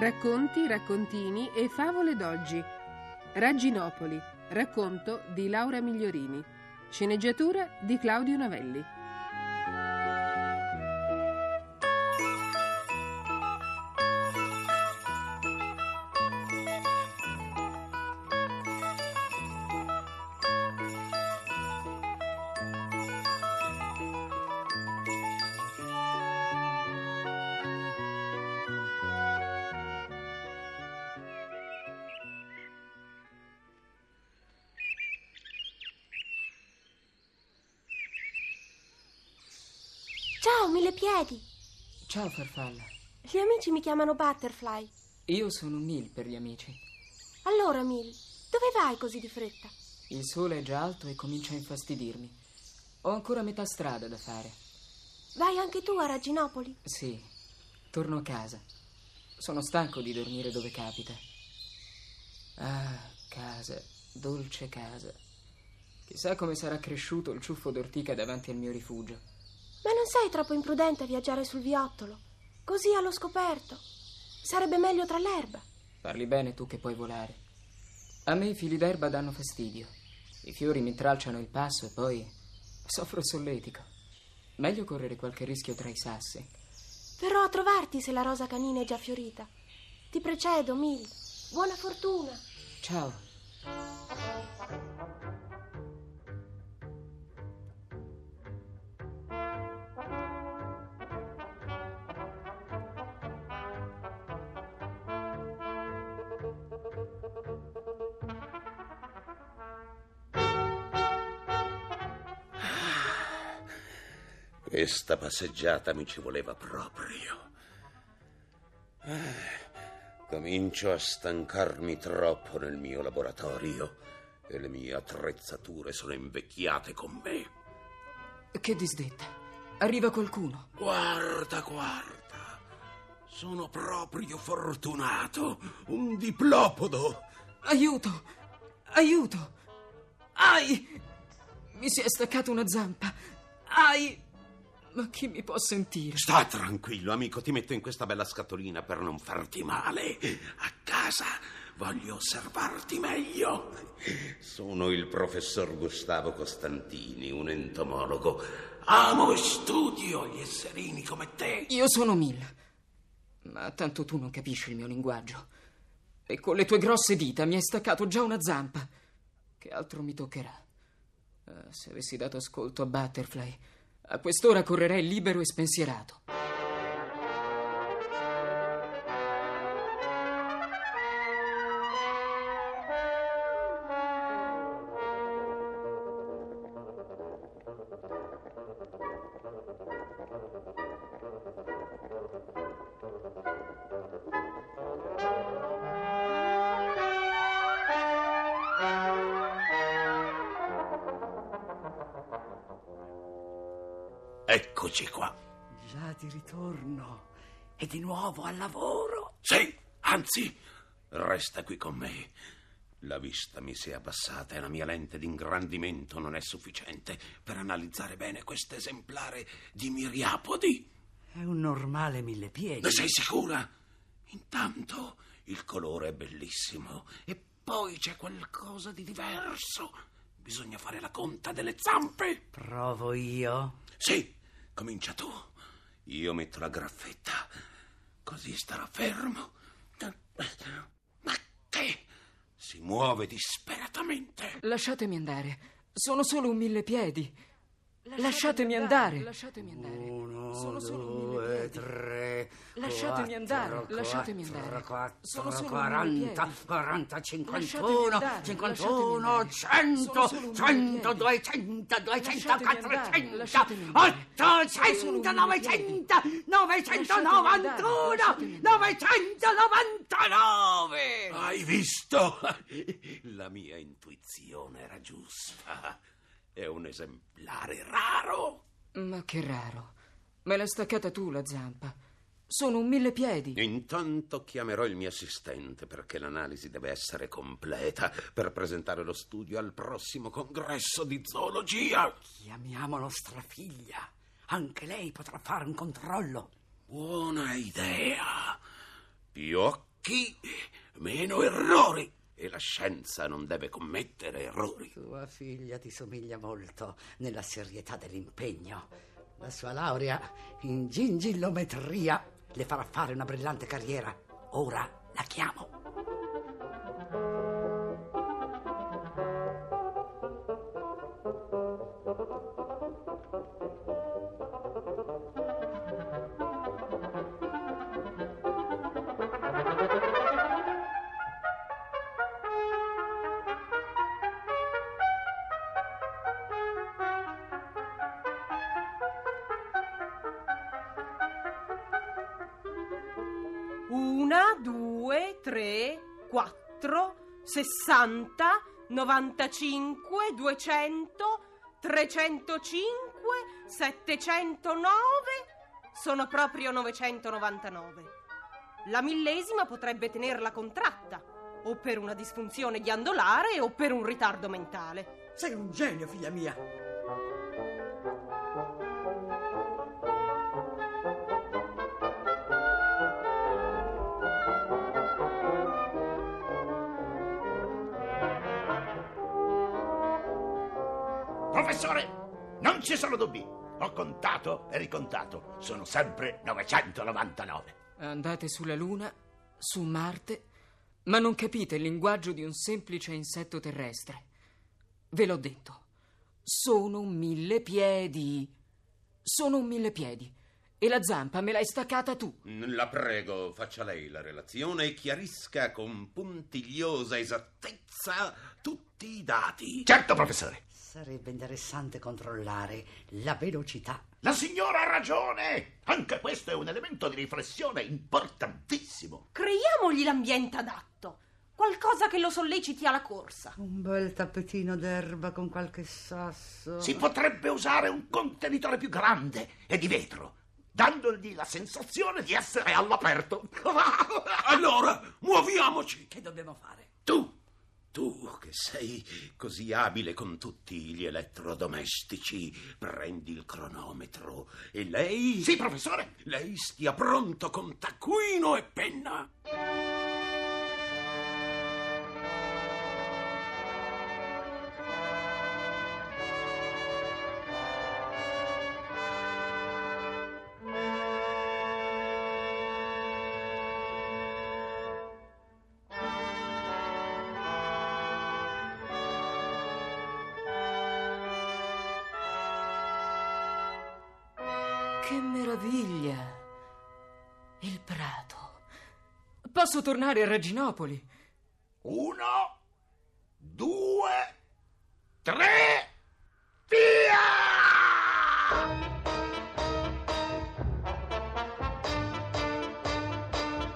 Racconti, raccontini e favole d'oggi. Ragginopoli. Racconto di Laura Migliorini. Sceneggiatura di Claudio Novelli. Ciao, mille piedi. Ciao farfalla. Gli amici mi chiamano Butterfly. Io sono Mil per gli amici. Allora, Mil, dove vai così di fretta? Il sole è già alto e comincia a infastidirmi. Ho ancora metà strada da fare. Vai anche tu a Raginopoli? Sì, torno a casa. Sono stanco di dormire dove capita. Ah, casa, dolce casa. Chissà come sarà cresciuto il ciuffo d'ortica davanti al mio rifugio. Ma non sei troppo imprudente a viaggiare sul viottolo? Così allo scoperto. Sarebbe meglio tra l'erba. Parli bene tu che puoi volare. A me i fili d'erba danno fastidio. I fiori mi intralciano il passo e poi soffro solletico. Meglio correre qualche rischio tra i sassi. Verrò a trovarti se la rosa canina è già fiorita. Ti precedo, Mil. Buona fortuna. Ciao. Questa passeggiata mi ci voleva proprio. Eh, comincio a stancarmi troppo nel mio laboratorio e le mie attrezzature sono invecchiate con me. Che disdetta. Arriva qualcuno. Guarda, guarda. Sono proprio fortunato. Un diplopodo. Aiuto! Aiuto! Ai! Mi si è staccata una zampa. Ai! Ma chi mi può sentire? Sta tranquillo, amico. Ti metto in questa bella scatolina per non farti male. A casa voglio osservarti meglio. Sono il professor Gustavo Costantini, un entomologo. Amo e studio gli esserini come te. Io sono Mil. Ma tanto tu non capisci il mio linguaggio. E con le tue grosse dita mi hai staccato già una zampa. Che altro mi toccherà? Ah, se avessi dato ascolto a Butterfly, a quest'ora correrei libero e spensierato. Eccoci qua. Già di ritorno e di nuovo al lavoro. Sì, anzi, resta qui con me. La vista mi si è abbassata e la mia lente di ingrandimento non è sufficiente per analizzare bene questo esemplare di miriapodi. È un normale mille piedi. Ne sei sicura? Intanto il colore è bellissimo e poi c'è qualcosa di diverso. Bisogna fare la conta delle zampe. Provo io. Sì, comincia tu. Io metto la graffetta, così starà fermo. Ma che? Si muove disperatamente. Lasciatemi andare. Sono solo un mille piedi. Lasciatemi andare. Lasciatemi andare. Uno, Sono solo due, tre. Lasciatemi andare, lasciatemi quattro, andare. quattro, Sono solo un quaranta, mille quaranta, Lasciatemi cinquantuno, andare, cinquantuno, lasciatemi andare. cento, Sono solo un cento, mille duecento, duecento, Lasciatemi andare, quattrocento, lasciatemi andare. Sono solo ottocento, un novecento, mille novecentonovantuno, Lasciatemi andare, novecentonovantanove. Hai visto? La mia intuizione era giusta. È un esemplare raro. Ma che raro. Me l'hai staccata tu la zampa. Sono un mille piedi. Intanto chiamerò il mio assistente perché l'analisi deve essere completa per presentare lo studio al prossimo congresso di zoologia. Chiamiamo nostra figlia. Anche lei potrà fare un controllo. Buona idea. Più occhi, meno errori. E la scienza non deve commettere errori. Tua figlia ti somiglia molto nella serietà dell'impegno. La sua laurea in gingillometria le farà fare una brillante carriera. Ora la chiamo. 60, 95, 200, 305, 709, sono proprio 999. La millesima potrebbe tenerla contratta, o per una disfunzione ghiandolare o per un ritardo mentale. Sei un genio, figlia mia. Professore, non ci sono dubbi. Ho contato e ricontato. Sono sempre 999. Andate sulla Luna, su Marte, ma non capite il linguaggio di un semplice insetto terrestre. Ve l'ho detto. Sono mille piedi. Sono mille piedi. E la zampa me l'hai staccata tu. La prego, faccia lei la relazione e chiarisca con puntigliosa esattezza tutti i dati. Certo, professore. Sarebbe interessante controllare la velocità. La signora ha ragione. Anche questo è un elemento di riflessione importantissimo. Creiamogli l'ambiente adatto. Qualcosa che lo solleciti alla corsa. Un bel tappetino d'erba con qualche sasso. Si potrebbe usare un contenitore più grande e di vetro, dandogli la sensazione di essere all'aperto. Allora, muoviamoci. Che dobbiamo fare? Tu, tu che sei così abile con tutti gli elettrodomestici, prendi il cronometro e lei... Sì, professore. Lei stia pronto con taccuino e penna. Che meraviglia! Il prato. Posso tornare a Reginopoli. Uno, due, tre, via!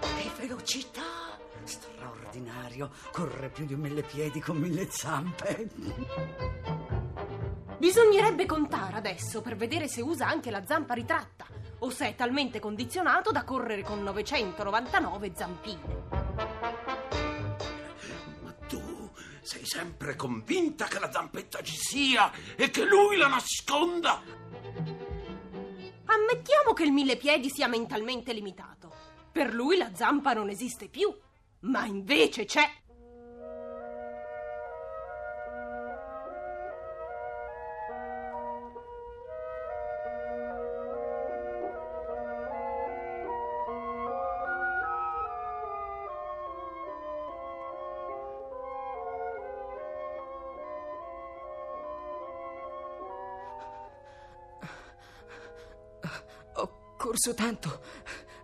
Che velocità! Straordinario. Corre più di un mille piedi con mille zampe. Bisognerebbe contare adesso per vedere se usa anche la zampa ritratta o se è talmente condizionato da correre con 999 zampine. Ma tu sei sempre convinta che la zampetta ci sia e che lui la nasconda? Ammettiamo che il mille piedi sia mentalmente limitato. Per lui la zampa non esiste più, ma invece c'è. Corso tanto,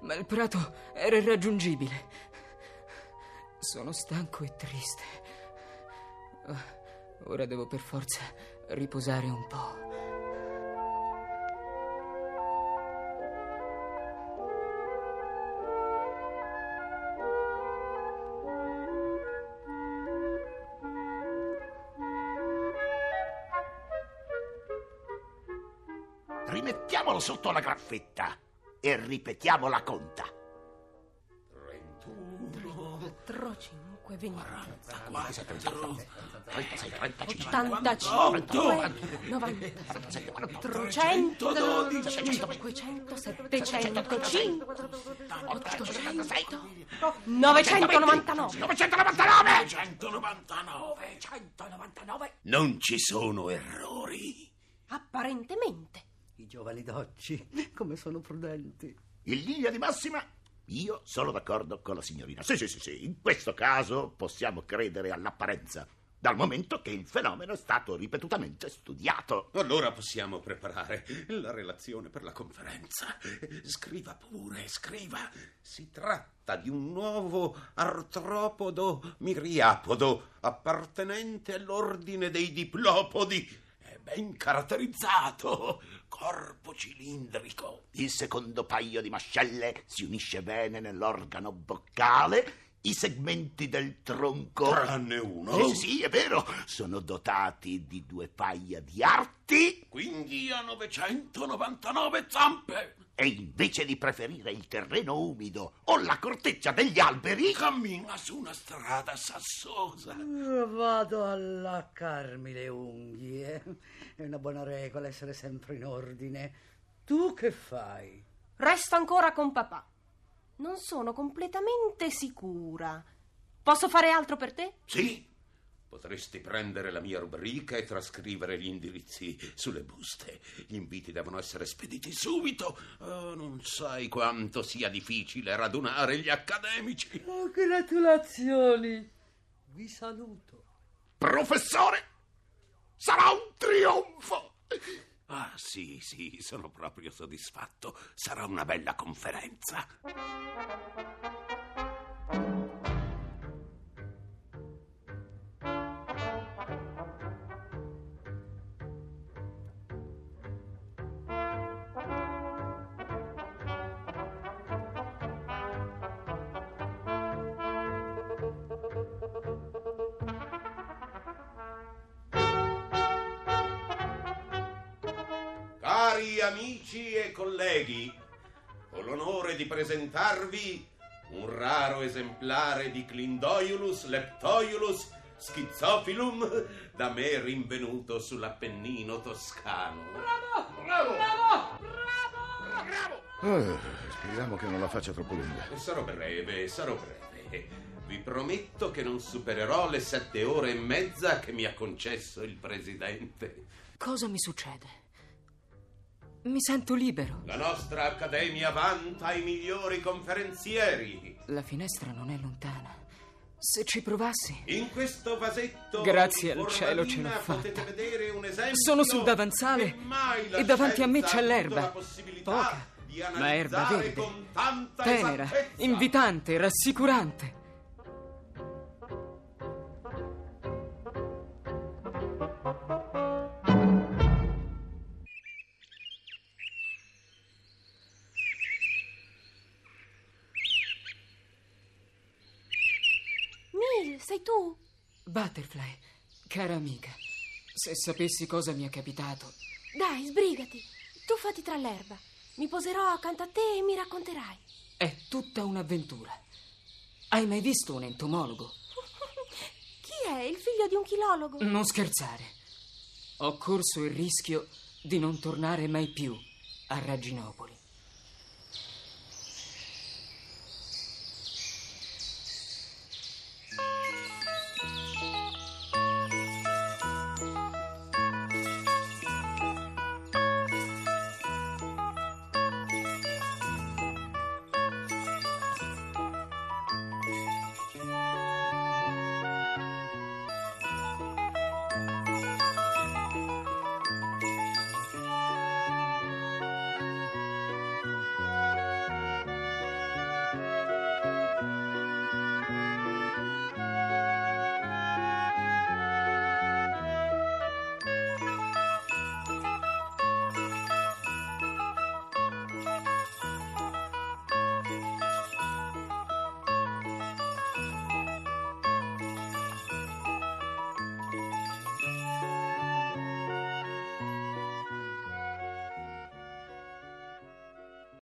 ma il prato era irraggiungibile. Sono stanco e triste. Ah, Ora devo per forza riposare un po'. Rimettiamolo sotto la graffetta e ripetiamo la conta. 31, 4, 5, 20, 44, 36, 35, 85, 90, 400, 500, 700, 800, 999. 999! 199, 199. Non ci sono errori. Apparentemente. I giovani d'oggi, come sono prudenti. In linea di massima, io sono d'accordo con la signorina. Sì, sì, sì, sì, in questo caso possiamo credere all'apparenza, dal momento che il fenomeno è stato ripetutamente studiato. Allora possiamo preparare la relazione per la conferenza. Scriva pure, scriva. Si tratta di un nuovo artropodo miriapodo appartenente all'ordine dei diplopodi. Ben caratterizzato, corpo cilindrico. Il secondo paio di mascelle si unisce bene nell'organo boccale. I segmenti del tronco. Tranne uno. Sì, sì, sì, è vero. Sono dotati di due paia di arti. Quindi ha 999 zampe. E invece di preferire il terreno umido o la corteccia degli alberi, Cammina su una strada sassosa. Eh, Vado a laccarmi le unghie. È una buona regola essere sempre in ordine. Tu che fai? Resto ancora con papà. Non sono completamente sicura. Posso fare altro per te? Sì. Potresti prendere la mia rubrica e trascrivere gli indirizzi sulle buste. Gli inviti devono essere spediti subito. Oh, non sai quanto sia difficile radunare gli accademici. Oh, gratulazioni. Vi saluto. professore, sarà un trionfo. Ah, sì, sì, sono proprio soddisfatto. Sarà una bella conferenza. Cari amici e colleghi, ho l'onore di presentarvi un raro esemplare di Clindoiulus leptoiulus schizophilum da me rinvenuto sull'Appennino toscano. Eh, speriamo che non la faccia troppo lunga. Sarò breve, sarò breve. Vi prometto che non supererò le sette ore e mezza che mi ha concesso il presidente. Cosa mi succede? Mi sento libero. La nostra accademia vanta i migliori conferenzieri. La finestra non è lontana. Se ci provassi. In questo vasetto Grazie al cielo ce l'ho fatta. vedere un esempio Sono sul davanzale e davanti a me c'è l'erba. Poca, ma erba verde. con tanta Tenera, esattezza. invitante, rassicurante. Sei tu? Butterfly, cara amica, se sapessi cosa mi è capitato. Dai, sbrigati. Tuffati tra l'erba. Mi poserò accanto a te e mi racconterai. È tutta un'avventura. Hai mai visto un entomologo? Chi è il figlio di un chilologo? Non scherzare. Ho corso il rischio di non tornare mai più a Raginopoli.